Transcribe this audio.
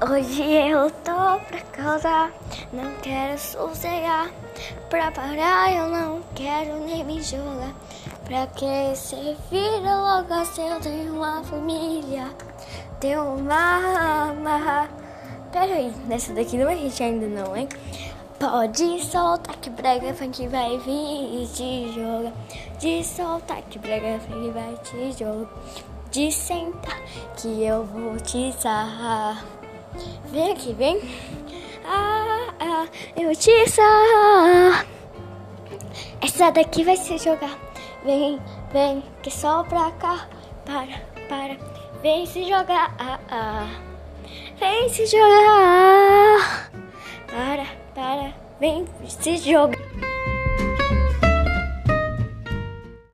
Hoje eu tô pra causar, não quero sossegar. Pra parar eu não quero nem me jogar. Pra que você vira logo assim? Eu tenho uma família, tenho uma. uma... Pera aí, nessa daqui não é hit ainda não, hein? Pode soltar que brega funk vai vir te jogar. De soltar que brega funk vai te jogar. De sentar que eu vou te sarrar. Vem aqui, vem. Ah, ah, eu te sarrar. Essa daqui vai se jogar. Vem, vem, que só pra cá. Para, para. Vem se jogar. Ah, ah. Vem se jogar. Para, para. Vem se jogar.